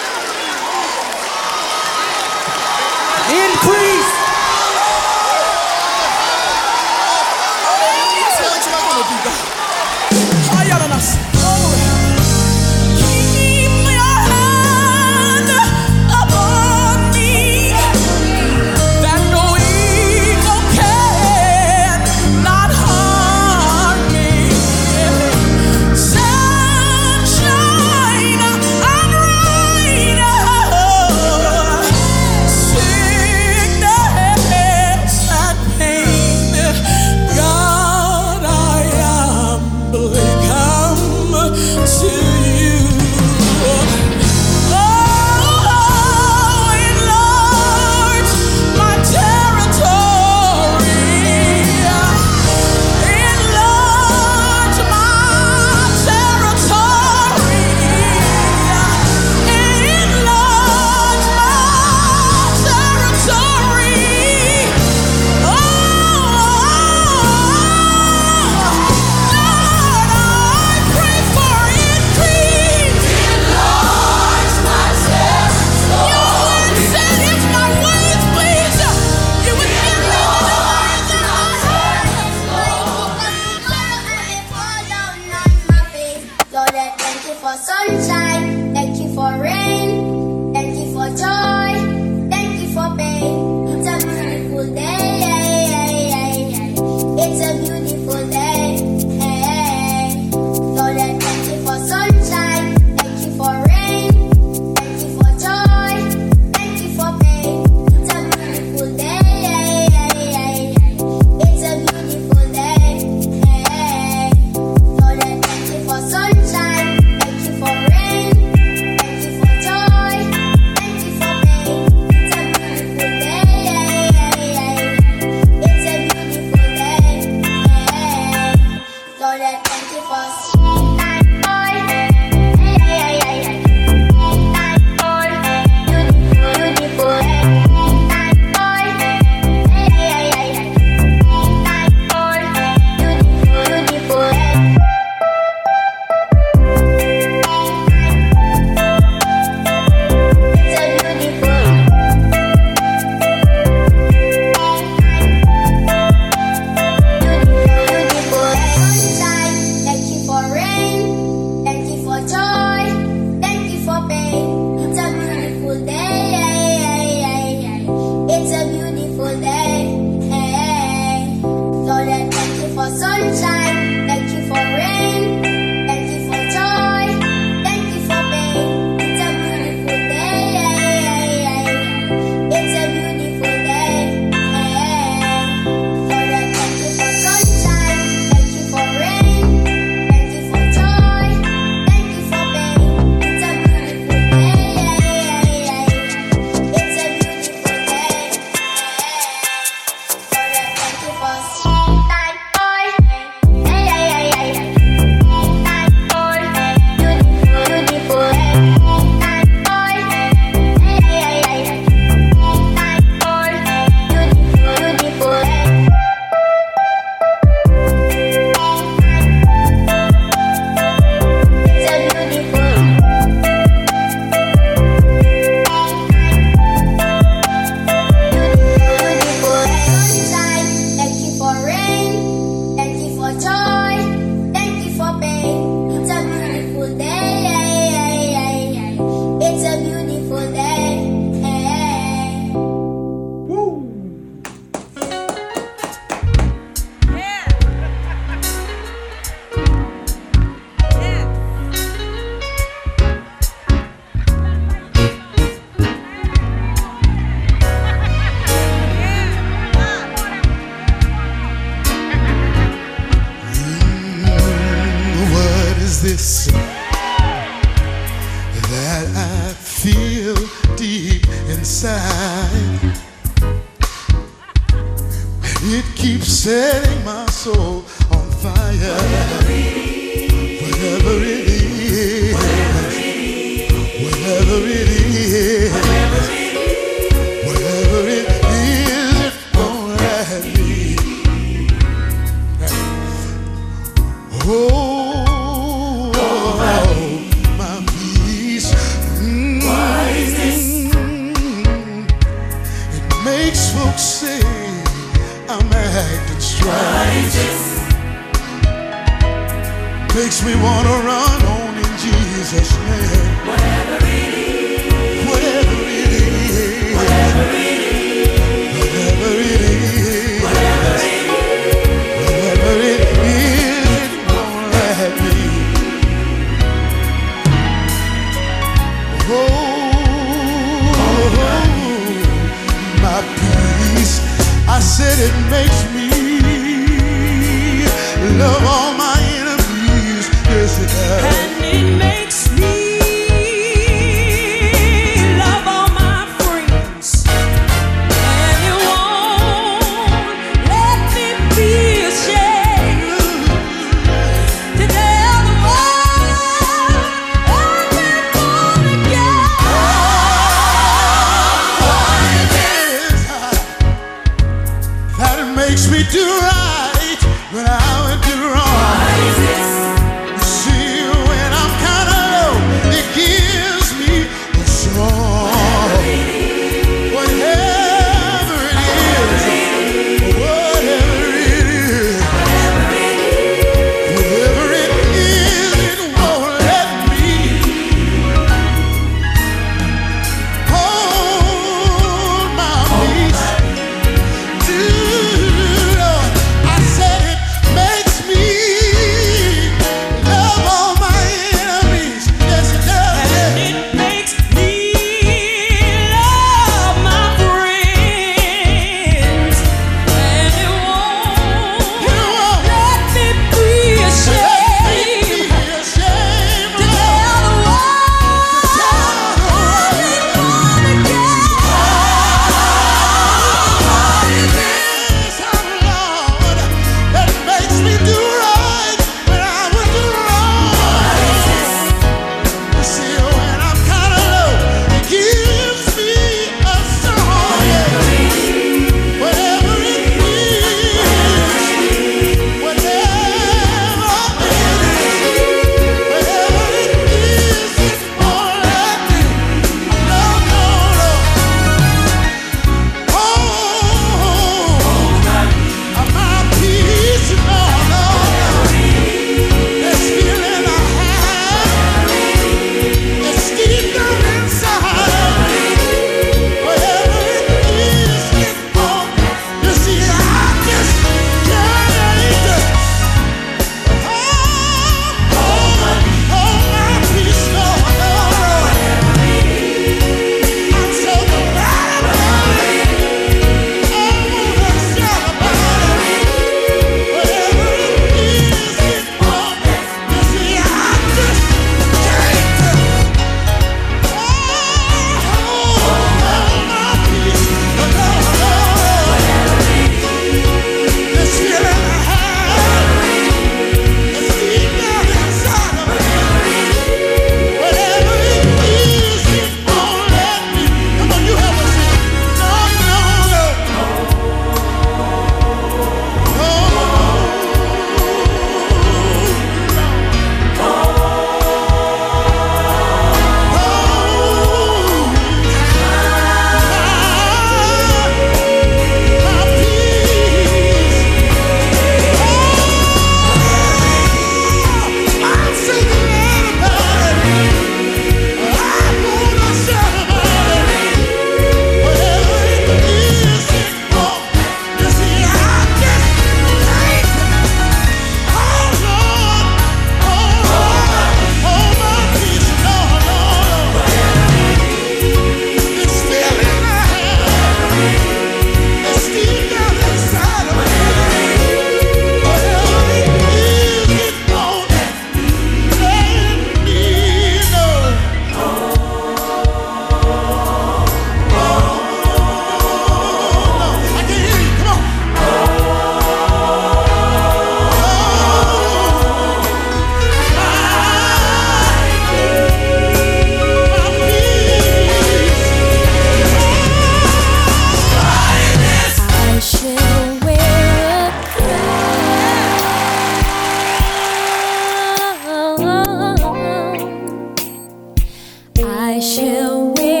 [SPEAKER 14] shall win.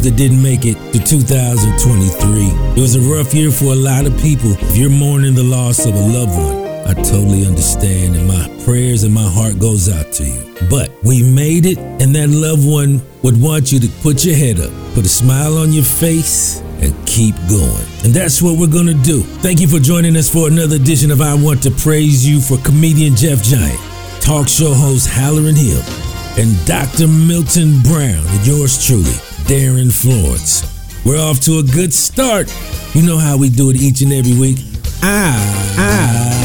[SPEAKER 14] That
[SPEAKER 2] didn't make it to 2023. It was a rough year for a lot of people. If you're mourning the loss of a loved one, I totally understand, and my prayers and my heart goes out to you. But we made it, and that loved one would want you to put your head up, put a smile on your face, and keep going. And that's what we're gonna do. Thank you for joining us for another edition of I Want to Praise You for comedian Jeff Giant, talk show host Hallerin Hill, and Dr. Milton Brown, and yours truly, Darin Florence. We're off to a good start. You know how we do it each and every week. I, I